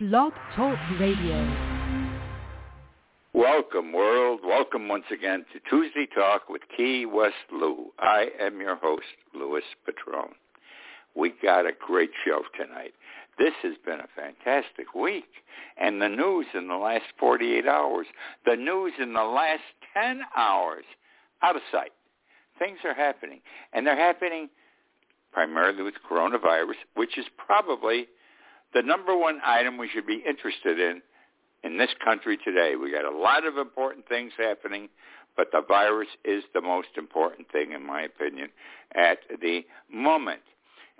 Blog Talk Radio. Welcome, world. Welcome once again to Tuesday Talk with Key West Lou. I am your host, Louis Patron. We got a great show tonight. This has been a fantastic week. And the news in the last 48 hours, the news in the last 10 hours, out of sight. Things are happening. And they're happening primarily with coronavirus, which is probably the number one item we should be interested in in this country today. We got a lot of important things happening, but the virus is the most important thing, in my opinion, at the moment.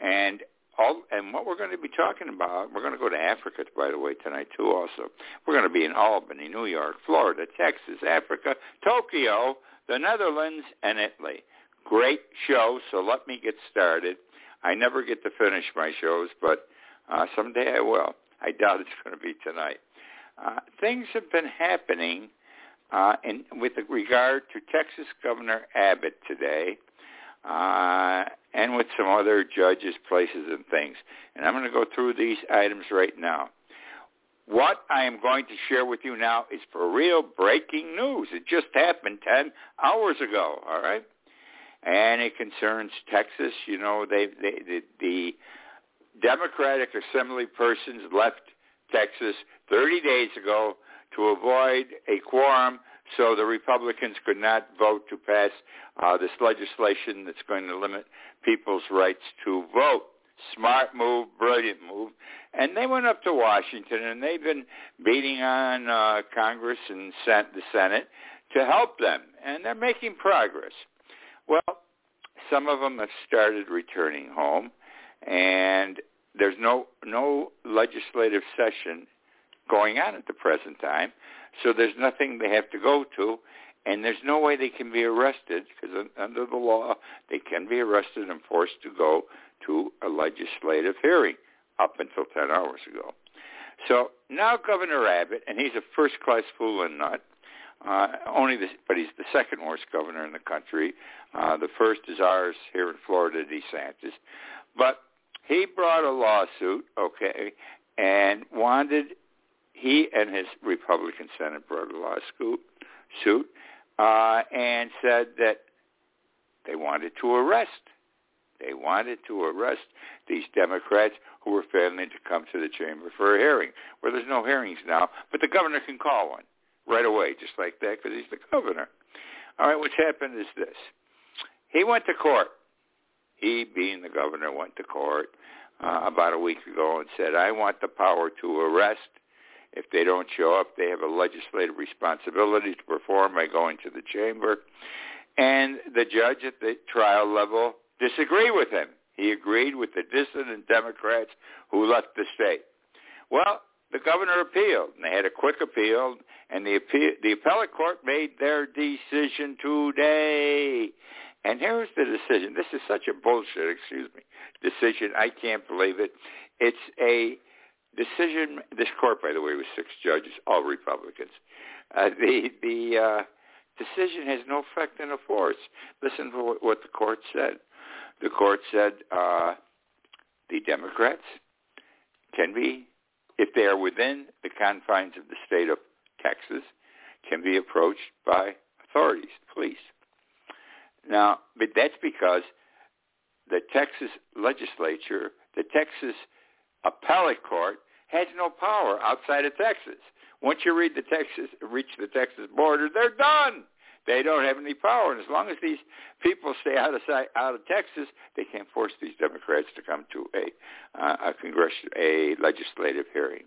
And all, and what we're going to be talking about, we're going to go to Africa, by the way, tonight too. Also, we're going to be in Albany, New York, Florida, Texas, Africa, Tokyo, the Netherlands, and Italy. Great show. So let me get started. I never get to finish my shows, but uh, someday I will. I doubt it's going to be tonight. Uh, things have been happening uh, in, with regard to Texas Governor Abbott today uh, and with some other judges, places, and things. And I'm going to go through these items right now. What I am going to share with you now is for real breaking news. It just happened 10 hours ago, all right? And it concerns Texas. You know, they, they, the, the Democratic Assembly persons left Texas 30 days ago to avoid a quorum so the Republicans could not vote to pass uh, this legislation that's going to limit people's rights to vote. Smart move, brilliant move. And they went up to Washington and they've been beating on uh, Congress and sent the Senate to help them. And they're making progress. Well, some of them have started returning home and there's no no legislative session going on at the present time, so there's nothing they have to go to, and there's no way they can be arrested because under the law they can be arrested and forced to go to a legislative hearing up until 10 hours ago. So now Governor Abbott, and he's a first-class fool and nut. Uh, only this, but he's the second worst governor in the country. Uh, the first is ours here in Florida, DeSantis. But he brought a lawsuit, okay, and wanted he and his Republican Senate brought a lawsuit suit uh, and said that they wanted to arrest. They wanted to arrest these Democrats who were failing to come to the chamber for a hearing. Well, there's no hearings now, but the governor can call one right away, just like that, because he's the governor. All right, what's happened is this. He went to court he, being the governor, went to court uh, about a week ago and said, I want the power to arrest. If they don't show up, they have a legislative responsibility to perform by going to the chamber. And the judge at the trial level disagreed with him. He agreed with the dissident Democrats who left the state. Well, the governor appealed, and they had a quick appeal, and the, appeal, the appellate court made their decision today. And here's the decision. This is such a bullshit, excuse me, decision. I can't believe it. It's a decision. This court, by the way, was six judges, all Republicans. Uh, the the uh, decision has no effect in the force. Listen to what, what the court said. The court said uh, the Democrats can be, if they are within the confines of the state of Texas, can be approached by authorities, police. Now, but that's because the Texas legislature, the Texas appellate court, has no power outside of Texas. Once you read the Texas, reach the Texas border, they're done. They don't have any power, and as long as these people stay out of sight, out of Texas, they can't force these Democrats to come to a uh, a congressional a legislative hearing.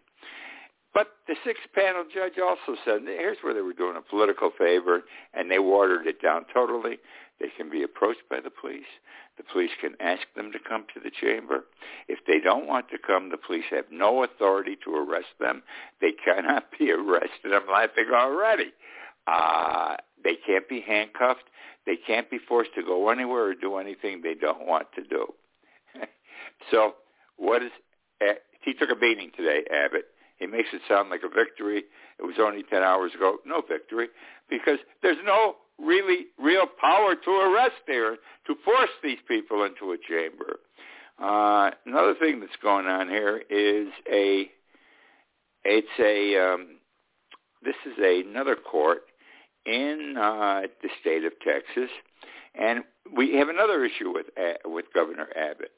But the six-panel judge also said, here's where they were doing a political favor, and they watered it down totally. They can be approached by the police. The police can ask them to come to the chamber. If they don't want to come, the police have no authority to arrest them. They cannot be arrested. I'm laughing already. Uh, they can't be handcuffed. They can't be forced to go anywhere or do anything they don't want to do. so what is, eh, he took a beating today, Abbott. He makes it sound like a victory. It was only 10 hours ago. No victory because there's no really real power to arrest there to force these people into a chamber. Uh, another thing that's going on here is a it's a um, this is another court in uh, the state of Texas, and we have another issue with uh, with Governor Abbott.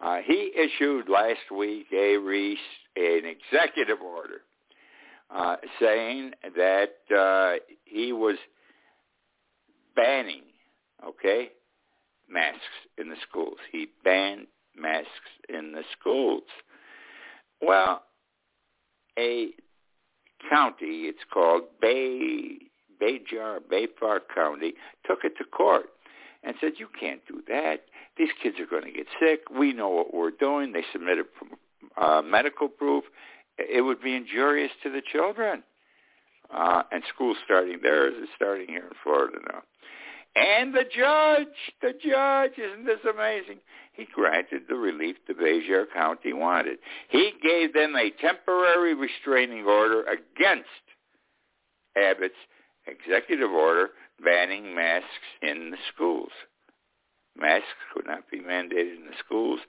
Uh, he issued last week a re- an executive order uh, saying that uh, he was banning, okay, masks in the schools. He banned masks in the schools. Well, a county, it's called Bay Bayjar, Bayfar County, took it to court and said, you can't do that. These kids are going to get sick. We know what we're doing. They submitted uh, medical proof. It would be injurious to the children. Uh, and school starting there is starting here in Florida now. And the judge, the judge, isn't this amazing? He granted the relief the Bayshore County wanted. He gave them a temporary restraining order against Abbott's executive order banning masks in the schools. Masks could not be mandated in the schools.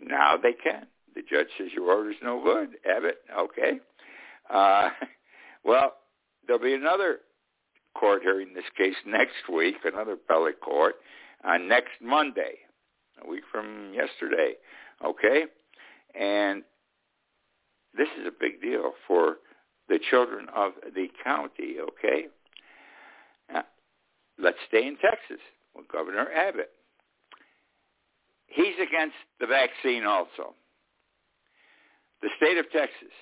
Now they can. The judge says your order's no good. Abbott, okay. Uh, well, there'll be another court hearing this case next week, another appellate court, on next Monday, a week from yesterday. Okay? And this is a big deal for the children of the county, okay? Now, let's stay in Texas with Governor Abbott. He's against the vaccine also. The state of Texas,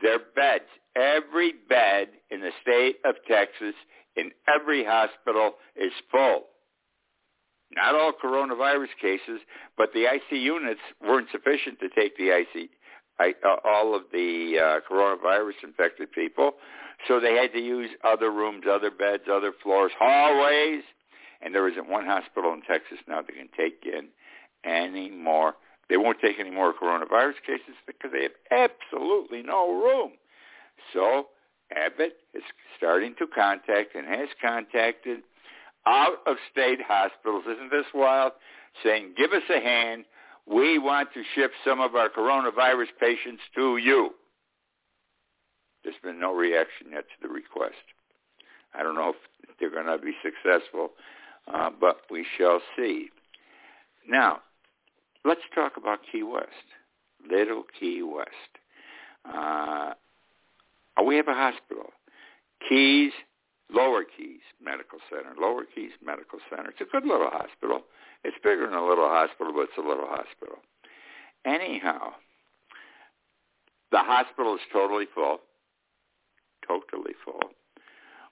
their beds, every bed in the state of Texas in every hospital is full. Not all coronavirus cases, but the IC units weren't sufficient to take the IC, uh, all of the uh, coronavirus infected people. So they had to use other rooms, other beds, other floors, hallways. And there isn't one hospital in Texas now that can take in any more. They won't take any more coronavirus cases because they have absolutely no room. So Abbott is starting to contact and has contacted out-of-state hospitals. Isn't this wild? Saying, give us a hand. We want to ship some of our coronavirus patients to you. There's been no reaction yet to the request. I don't know if they're going to be successful, uh, but we shall see. Now, let's talk about Key West, Little Key West. Uh, we have a hospital, Keys, Lower Keys Medical Center, Lower Keys Medical Center. It's a good little hospital. It's bigger than a little hospital, but it's a little hospital. Anyhow, the hospital is totally full, totally full.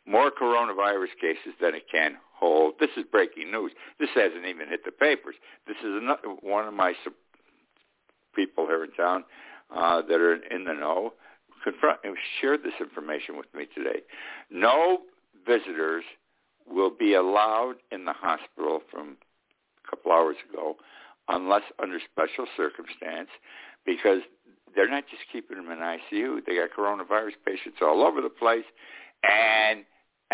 More coronavirus cases than it can hold. This is breaking news. This hasn't even hit the papers. This is another, one of my people here in town uh, that are in the know confront shared this information with me today. No visitors will be allowed in the hospital from a couple hours ago unless under special circumstance because they're not just keeping them in ICU. They got coronavirus patients all over the place and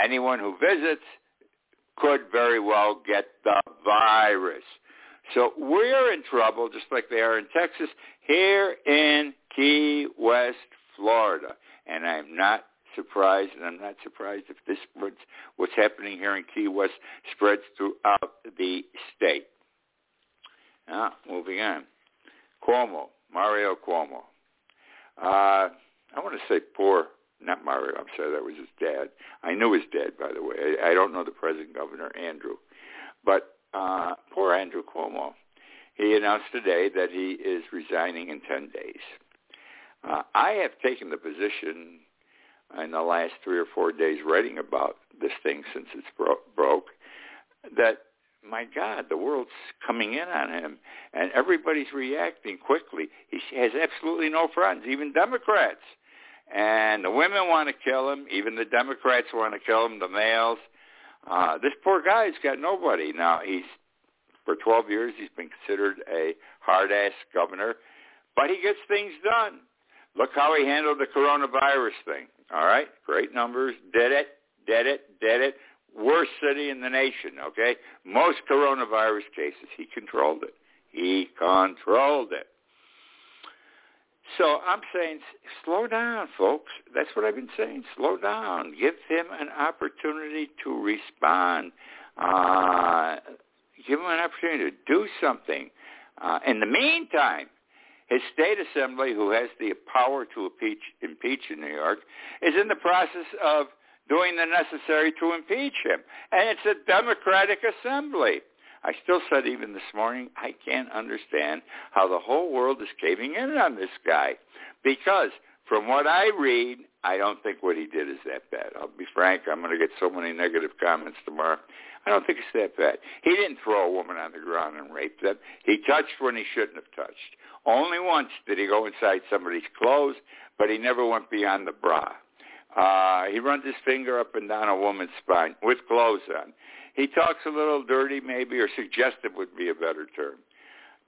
anyone who visits could very well get the virus. So we're in trouble just like they are in Texas here in Key West, Florida. And I'm not surprised, and I'm not surprised if this spreads, what's happening here in Key West spreads throughout the state. Now, moving on. Cuomo, Mario Cuomo. Uh, I want to say poor, not Mario, I'm sorry, that was his dad. I knew his dad, by the way. I, I don't know the present governor, Andrew. But uh, poor Andrew Cuomo. He announced today that he is resigning in 10 days. Uh, I have taken the position in the last three or four days writing about this thing since it's bro- broke that my God, the world's coming in on him, and everybody's reacting quickly. He has absolutely no friends, even Democrats. And the women want to kill him. Even the Democrats want to kill him. The males. Uh, this poor guy's got nobody now. He's for 12 years. He's been considered a hard-ass governor, but he gets things done. Look how he handled the coronavirus thing. All right, great numbers. Did it, did it, did it. Worst city in the nation. Okay, most coronavirus cases. He controlled it. He controlled it. So I'm saying, slow down, folks. That's what I've been saying. Slow down. Give him an opportunity to respond. Uh, give him an opportunity to do something. Uh, in the meantime, his state assembly, who has the power to impeach, impeach in New York, is in the process of doing the necessary to impeach him. And it's a Democratic assembly. I still said even this morning, I can't understand how the whole world is caving in on this guy. Because from what I read, I don't think what he did is that bad. I'll be frank, I'm going to get so many negative comments tomorrow. I don't think it's that bad. He didn't throw a woman on the ground and rape them. He touched when he shouldn't have touched. Only once did he go inside somebody's clothes, but he never went beyond the bra. Uh, he runs his finger up and down a woman's spine with clothes on. He talks a little dirty, maybe, or suggestive would be a better term.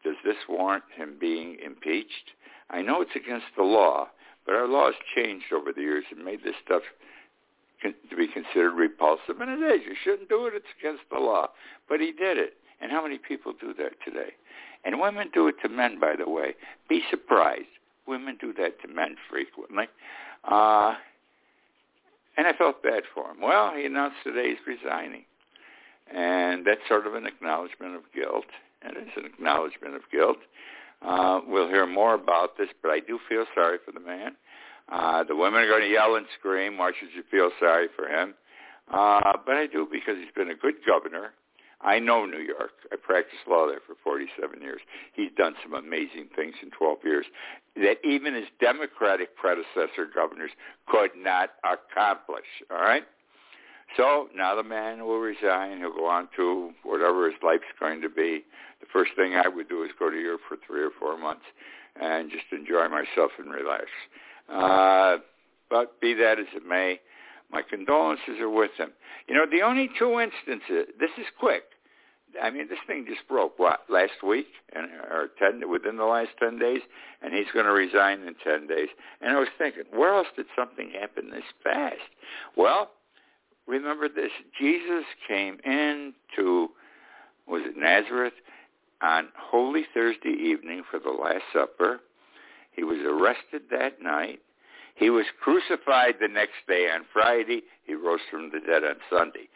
Does this warrant him being impeached? I know it's against the law, but our laws changed over the years and made this stuff to be considered repulsive, and it is. You shouldn't do it. It's against the law. But he did it. And how many people do that today? And women do it to men, by the way. Be surprised. Women do that to men frequently. Uh, and I felt bad for him. Well, he announced today he's resigning. And that's sort of an acknowledgement of guilt. And it's an acknowledgement of guilt. Uh, we'll hear more about this, but I do feel sorry for the man. Uh, the women are going to yell and scream. Why should you feel sorry for him? Uh, but I do because he's been a good governor. I know New York. I practiced law there for 47 years. He's done some amazing things in 12 years that even his Democratic predecessor governors could not accomplish. All right? So now the man will resign. He'll go on to whatever his life's going to be. The first thing I would do is go to Europe for three or four months and just enjoy myself and relax. Uh, but be that as it may, my condolences are with him. You know, the only two instances, this is quick. I mean, this thing just broke, what, last week? And, or 10, within the last 10 days? And he's going to resign in 10 days. And I was thinking, where else did something happen this fast? Well, remember this. Jesus came into, was it Nazareth, on Holy Thursday evening for the Last Supper. He was arrested that night. He was crucified the next day on Friday. He rose from the dead on Sunday.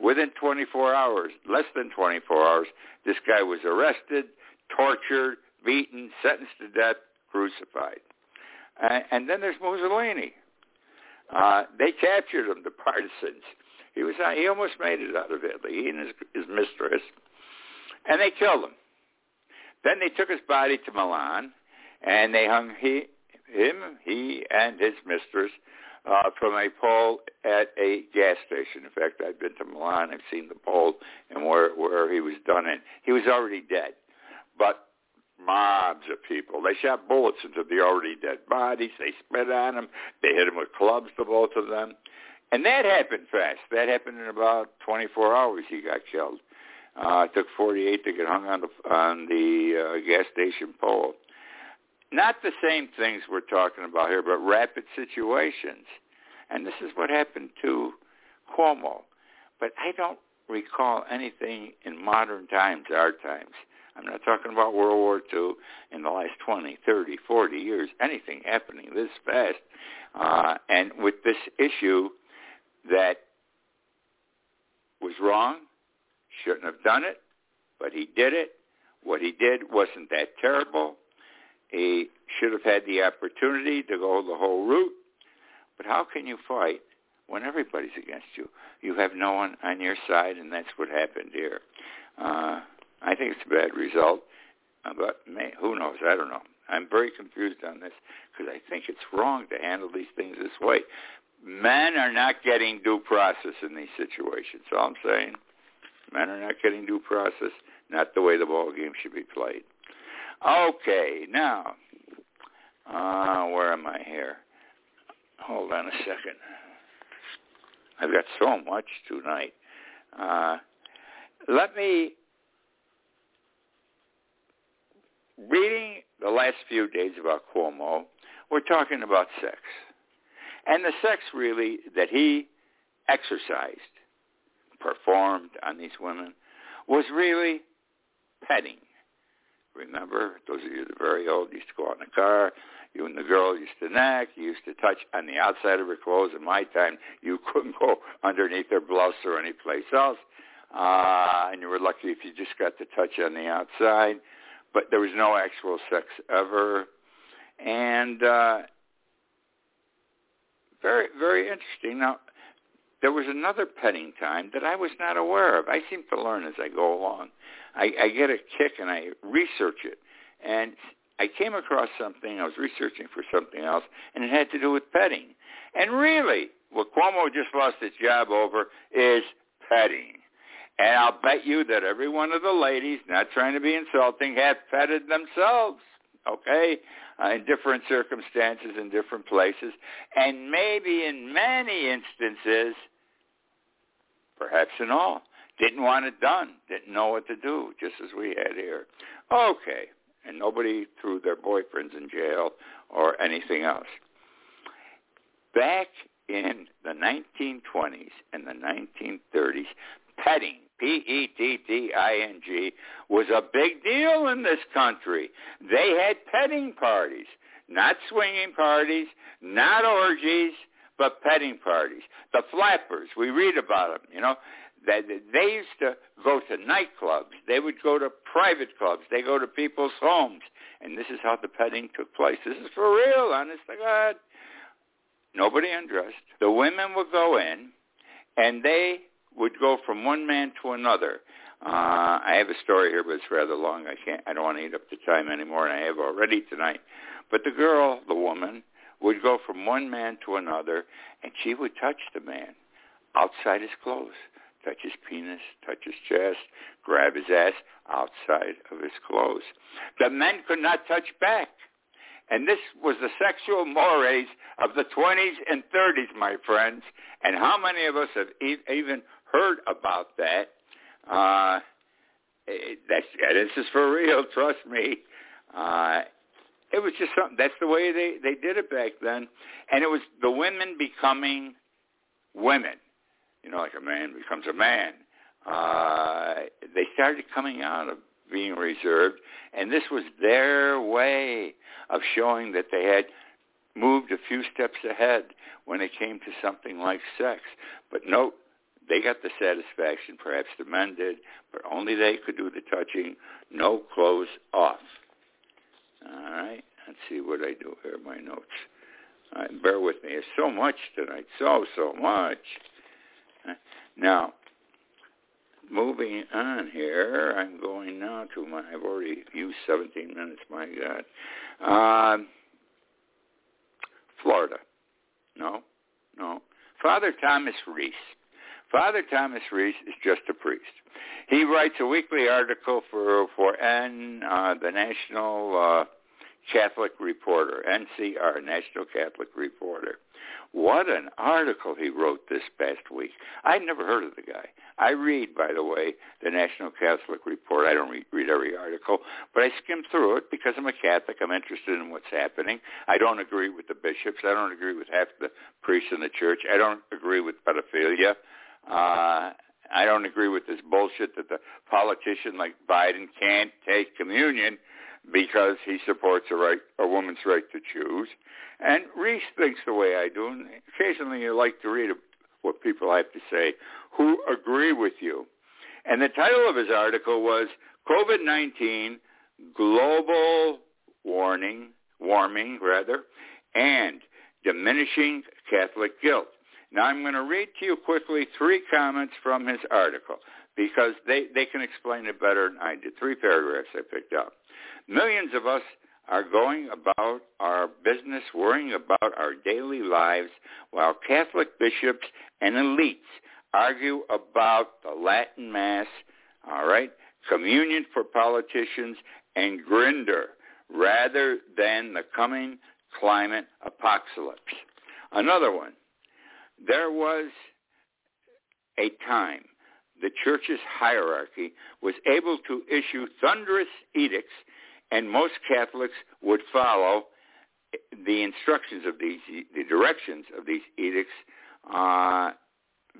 Within 24 hours, less than 24 hours, this guy was arrested, tortured, beaten, sentenced to death, crucified. And then there's Mussolini. Uh, they captured him, the partisans. He was he almost made it out of Italy, he and his, his mistress, and they killed him. Then they took his body to Milan, and they hung he, him, he, and his mistress uh, from a pole at a gas station. In fact, I've been to Milan. I've seen the pole and where where he was done in. He was already dead, but mobs of people. They shot bullets into the already dead bodies. They spit on him. They hit him with clubs, the both of them. And that happened fast. That happened in about 24 hours. He got killed. Uh, it took 48 to get hung on the on the uh, gas station pole not the same things we're talking about here, but rapid situations. And this is what happened to Cuomo. But I don't recall anything in modern times, our times. I'm not talking about World War II in the last 20, 30, 40 years, anything happening this fast. Uh, and with this issue that was wrong, shouldn't have done it, but he did it. What he did wasn't that terrible. He should have had the opportunity to go the whole route. But how can you fight when everybody's against you? You have no one on your side, and that's what happened here. Uh, I think it's a bad result, uh, but may, who knows? I don't know. I'm very confused on this because I think it's wrong to handle these things this way. Men are not getting due process in these situations. So I'm saying men are not getting due process, not the way the ball game should be played. Okay, now, uh, where am I here? Hold on a second. I've got so much tonight. Uh, let me, reading the last few days about Cuomo, we're talking about sex. And the sex really that he exercised, performed on these women, was really petting Remember, those of you that are very old used to go out in a car. You and the girl used to neck. You used to touch on the outside of her clothes. In my time, you couldn't go underneath her blouse or any place else. Uh, and you were lucky if you just got to touch on the outside. But there was no actual sex ever. And uh, very, very interesting. Now, there was another petting time that I was not aware of. I seem to learn as I go along. I, I get a kick and I research it. And I came across something. I was researching for something else, and it had to do with petting. And really, what Cuomo just lost his job over is petting. And I'll bet you that every one of the ladies, not trying to be insulting, have petted themselves, okay, uh, in different circumstances in different places. And maybe in many instances, perhaps in all, didn't want it done, didn't know what to do, just as we had here. Okay, and nobody threw their boyfriends in jail or anything else. Back in the 1920s and the 1930s, petting, P-E-T-T-I-N-G, was a big deal in this country. They had petting parties, not swinging parties, not orgies, but petting parties. The flappers, we read about them, you know that they used to go to nightclubs. They would go to private clubs. They go to people's homes, and this is how the petting took place. This is for real, honest to God. Nobody undressed. The women would go in, and they would go from one man to another. Uh, I have a story here, but it's rather long. I can't. I don't want to eat up the time anymore, and I have already tonight. But the girl, the woman, would go from one man to another, and she would touch the man outside his clothes touch his penis, touch his chest, grab his ass outside of his clothes. The men could not touch back. And this was the sexual mores of the 20s and 30s, my friends. And how many of us have e- even heard about that? Uh, that's, this is for real, trust me. Uh, it was just something. That's the way they, they did it back then. And it was the women becoming women you know, like a man becomes a man. Uh, they started coming out of being reserved, and this was their way of showing that they had moved a few steps ahead when it came to something like sex. But note, they got the satisfaction, perhaps the men did, but only they could do the touching, no clothes off. All right, let's see what I do here, my notes. All right, bear with me. There's so much tonight, so, so much. Now, moving on here, I'm going now to my, I've already used 17 minutes, my God. Um, Florida. No, no. Father Thomas Reese. Father Thomas Reese is just a priest. He writes a weekly article for for N, uh, the National uh, Catholic Reporter, NCR, National Catholic Reporter. What an article he wrote this past week. I'd never heard of the guy. I read, by the way, the National Catholic Report. I don't read, read every article, but I skim through it because I'm a Catholic. I'm interested in what's happening. I don't agree with the bishops. I don't agree with half the priests in the church. I don't agree with pedophilia. Uh, I don't agree with this bullshit that the politician like Biden can't take communion because he supports a right, a woman's right to choose. And Reese thinks the way I do, and occasionally you like to read what people have to say who agree with you. And the title of his article was COVID-19 Global Warning, Warming rather, and Diminishing Catholic Guilt. Now I'm going to read to you quickly three comments from his article because they, they can explain it better than I did. Three paragraphs I picked up. Millions of us are going about our business, worrying about our daily lives, while Catholic bishops and elites argue about the Latin Mass, all right, communion for politicians, and Grindr, rather than the coming climate apocalypse. Another one. There was a time the church's hierarchy was able to issue thunderous edicts and most Catholics would follow the instructions of these, the directions of these edicts, uh,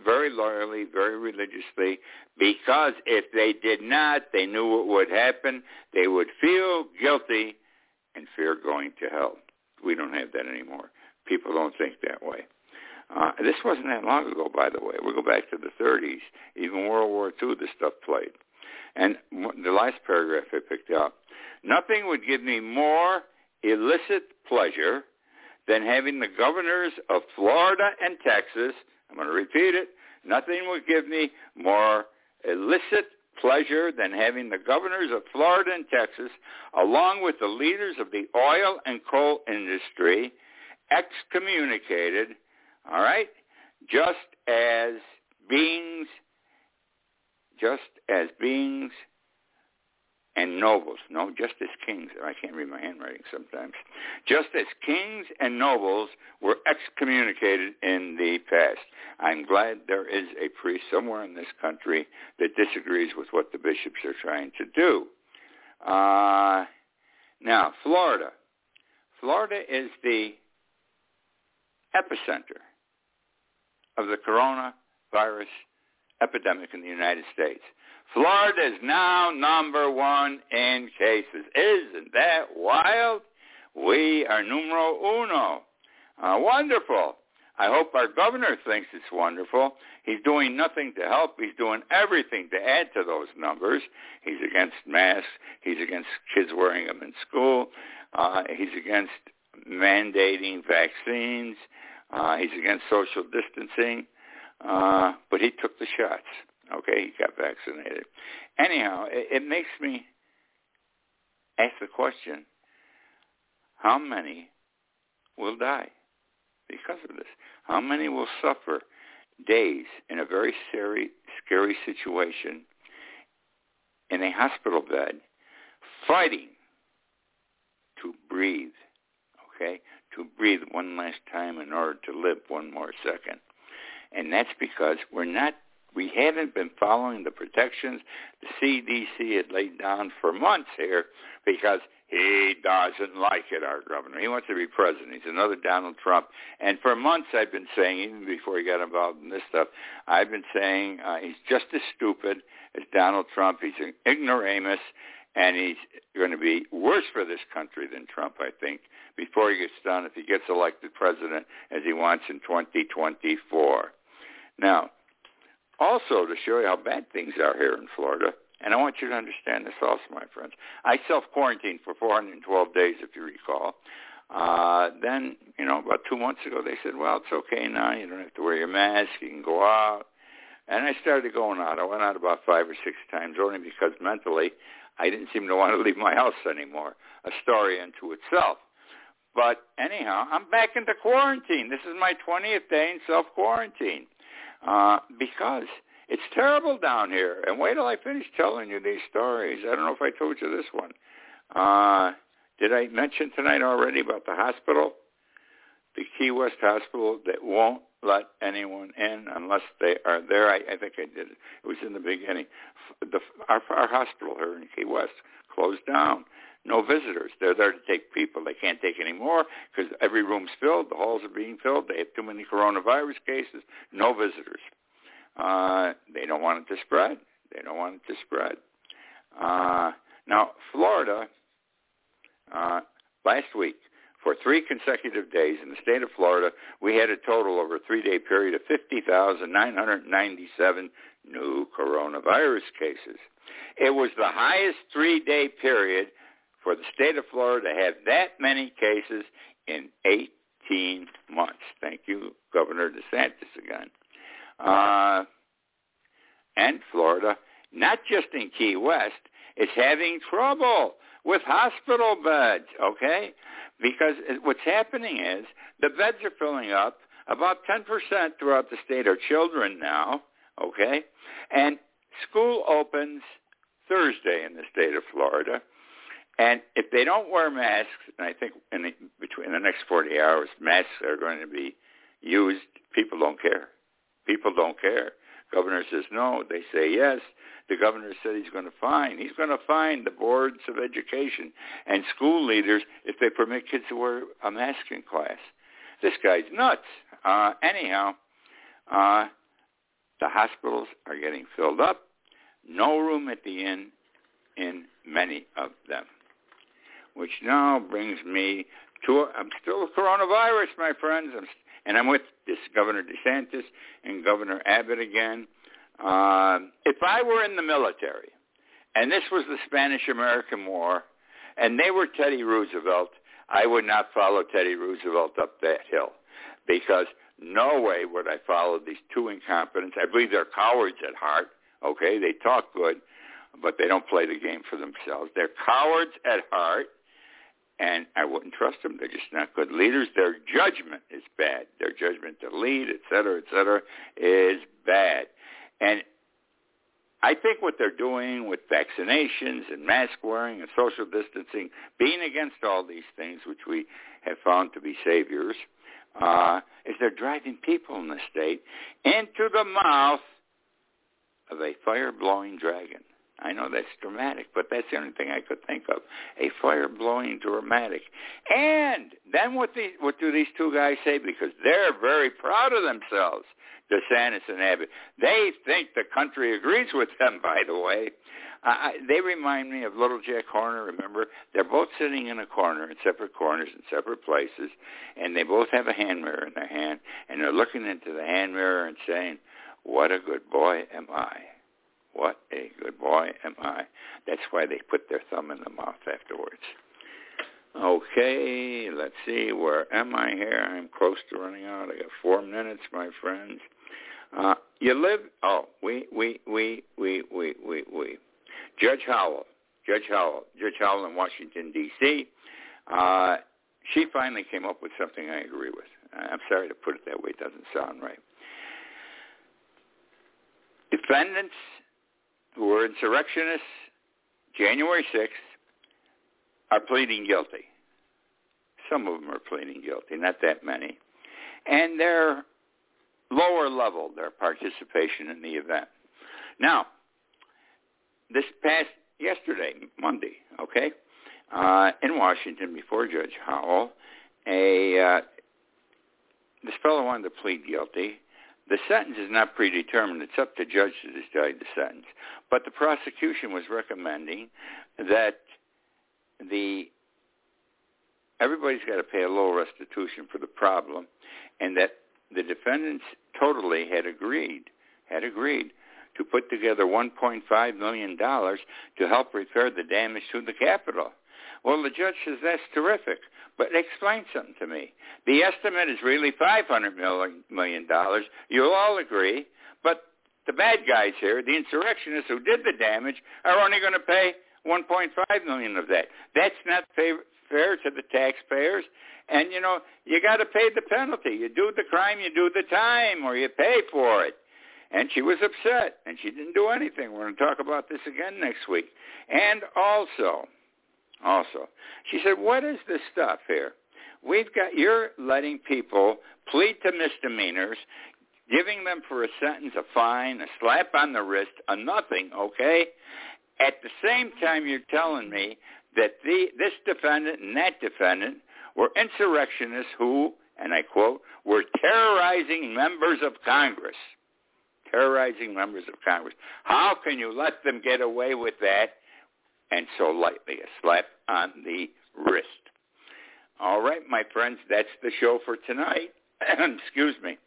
very loyally, very religiously, because if they did not, they knew what would happen. They would feel guilty and fear going to hell. we don't have that anymore. People don't think that way. Uh, this wasn't that long ago, by the way. We go back to the 30s, even World War II, this stuff played. And the last paragraph I picked up, nothing would give me more illicit pleasure than having the governors of Florida and Texas, I'm going to repeat it, nothing would give me more illicit pleasure than having the governors of Florida and Texas, along with the leaders of the oil and coal industry, excommunicated, all right, just as beings, just as beings and nobles. No, just as kings. I can't read my handwriting sometimes. Just as kings and nobles were excommunicated in the past. I'm glad there is a priest somewhere in this country that disagrees with what the bishops are trying to do. Uh, now, Florida. Florida is the epicenter of the coronavirus epidemic in the United States. Florida is now number one in cases. Isn't that wild? We are numero uno. Uh, wonderful. I hope our governor thinks it's wonderful. He's doing nothing to help. He's doing everything to add to those numbers. He's against masks. He's against kids wearing them in school. Uh, he's against mandating vaccines. Uh, he's against social distancing. Uh, but he took the shots. Okay, he got vaccinated. Anyhow, it, it makes me ask the question, how many will die because of this? How many will suffer days in a very scary, scary situation in a hospital bed fighting to breathe, okay? To breathe one last time in order to live one more second. And that's because we're not we haven't been following the protections the CDC had laid down for months here because he doesn't like it, our governor. He wants to be president. He's another Donald Trump. And for months I've been saying, even before he got involved in this stuff, I've been saying uh, he's just as stupid as Donald Trump. He's an ignoramus, and he's going to be worse for this country than Trump, I think, before he gets done, if he gets elected president as he wants in 2024. Now, also, to show you how bad things are here in Florida, and I want you to understand this also, my friends. I self-quarantined for 412 days, if you recall. Uh, then, you know, about two months ago, they said, well, it's okay now. You don't have to wear your mask. You can go out. And I started going out. I went out about five or six times only because mentally I didn't seem to want to leave my house anymore. A story unto itself. But anyhow, I'm back into quarantine. This is my 20th day in self-quarantine uh, because it's terrible down here. And wait till I finish telling you these stories. I don't know if I told you this one. Uh, did I mention tonight already about the hospital, the Key West hospital that won't let anyone in unless they are there? I, I think I did it. It was in the beginning. The, our, our hospital here in Key West closed down. No visitors. They're there to take people. They can't take any more because every room's filled. The halls are being filled. They have too many coronavirus cases. No visitors. Uh, they don't want it to spread. They don't want it to spread. Uh, now, Florida, uh, last week, for three consecutive days in the state of Florida, we had a total over a three-day period of 50,997 new coronavirus cases. It was the highest three-day period for the state of Florida to have that many cases in 18 months. Thank you, Governor DeSantis again. Uh, and Florida, not just in Key West, is having trouble with hospital beds, okay? Because what's happening is the beds are filling up. About 10% throughout the state are children now, okay? And school opens Thursday in the state of Florida. And if they don't wear masks, and I think in the, between the next 40 hours, masks are going to be used, people don't care. People don't care. Governor says no. They say yes. The governor said he's going to fine. He's going to fine the boards of education and school leaders if they permit kids to wear a mask in class. This guy's nuts. Uh, anyhow, uh, the hospitals are getting filled up. No room at the inn in many of them which now brings me to, I'm still coronavirus, my friends. I'm, and I'm with this Governor DeSantis and Governor Abbott again. Uh, if I were in the military, and this was the Spanish-American War, and they were Teddy Roosevelt, I would not follow Teddy Roosevelt up that hill because no way would I follow these two incompetents. I believe they're cowards at heart. Okay, they talk good, but they don't play the game for themselves. They're cowards at heart, and I wouldn't trust them. They're just not good leaders. Their judgment is bad. Their judgment to lead, et cetera, et cetera, is bad. And I think what they're doing with vaccinations and mask wearing and social distancing, being against all these things, which we have found to be saviors, uh, is they're driving people in the state into the mouth of a fire-blowing dragon. I know that's dramatic, but that's the only thing I could think of. A fire-blowing dramatic. And then what, the, what do these two guys say? Because they're very proud of themselves. DeSantis and Abbott. They think the country agrees with them, by the way. Uh, they remind me of Little Jack Horner. Remember, they're both sitting in a corner, in separate corners, in separate places, and they both have a hand mirror in their hand, and they're looking into the hand mirror and saying, "What a good boy am I." What a good boy am I. That's why they put their thumb in the mouth afterwards. Okay, let's see. Where am I here? I'm close to running out. I got four minutes, my friends. Uh, you live. Oh, we, we, we, we, we, we, we. Judge Howell, Judge Howell, Judge Howell in Washington D.C. Uh, she finally came up with something I agree with. I'm sorry to put it that way; it doesn't sound right. Defendants who were insurrectionists January 6th are pleading guilty. Some of them are pleading guilty, not that many. And they're lower level their participation in the event. Now, this past yesterday, Monday, okay, uh, in Washington before Judge Howell, a uh, this fellow wanted to plead guilty. The sentence is not predetermined. It's up to judge to decide the sentence. But the prosecution was recommending that the everybody's got to pay a low restitution for the problem, and that the defendants totally had agreed had agreed to put together 1.5 million dollars to help repair the damage to the Capitol. Well, the judge says that's terrific, but explain something to me. The estimate is really 500 million dollars. You'll all agree, but the bad guys here, the insurrectionists who did the damage, are only going to pay 1.5 million of that. That's not fair, fair to the taxpayers. And you know, you got to pay the penalty. You do the crime, you do the time, or you pay for it. And she was upset, and she didn't do anything. We're going to talk about this again next week. And also, also, she said, "What is this stuff here? We've got you're letting people plead to misdemeanors." Giving them for a sentence a fine, a slap on the wrist, a nothing, okay? At the same time, you're telling me that the, this defendant and that defendant were insurrectionists who, and I quote, were terrorizing members of Congress. Terrorizing members of Congress. How can you let them get away with that and so lightly? A slap on the wrist. All right, my friends, that's the show for tonight. Excuse me.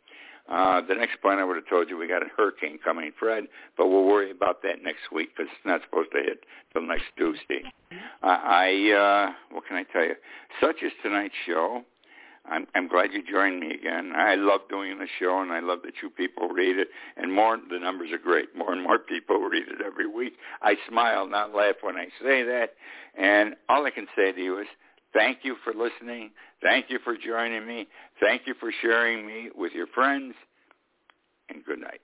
Uh, the next point I would have told you we got a hurricane coming, Fred, but we'll worry about that next week because it's not supposed to hit till next Tuesday. Uh, I, uh, what can I tell you? Such is tonight's show. I'm, I'm glad you joined me again. I love doing the show, and I love that you people read it. And more, the numbers are great. More and more people read it every week. I smile, not laugh, when I say that. And all I can say to you is, thank you for listening. Thank you for joining me. Thank you for sharing me with your friends. And good night.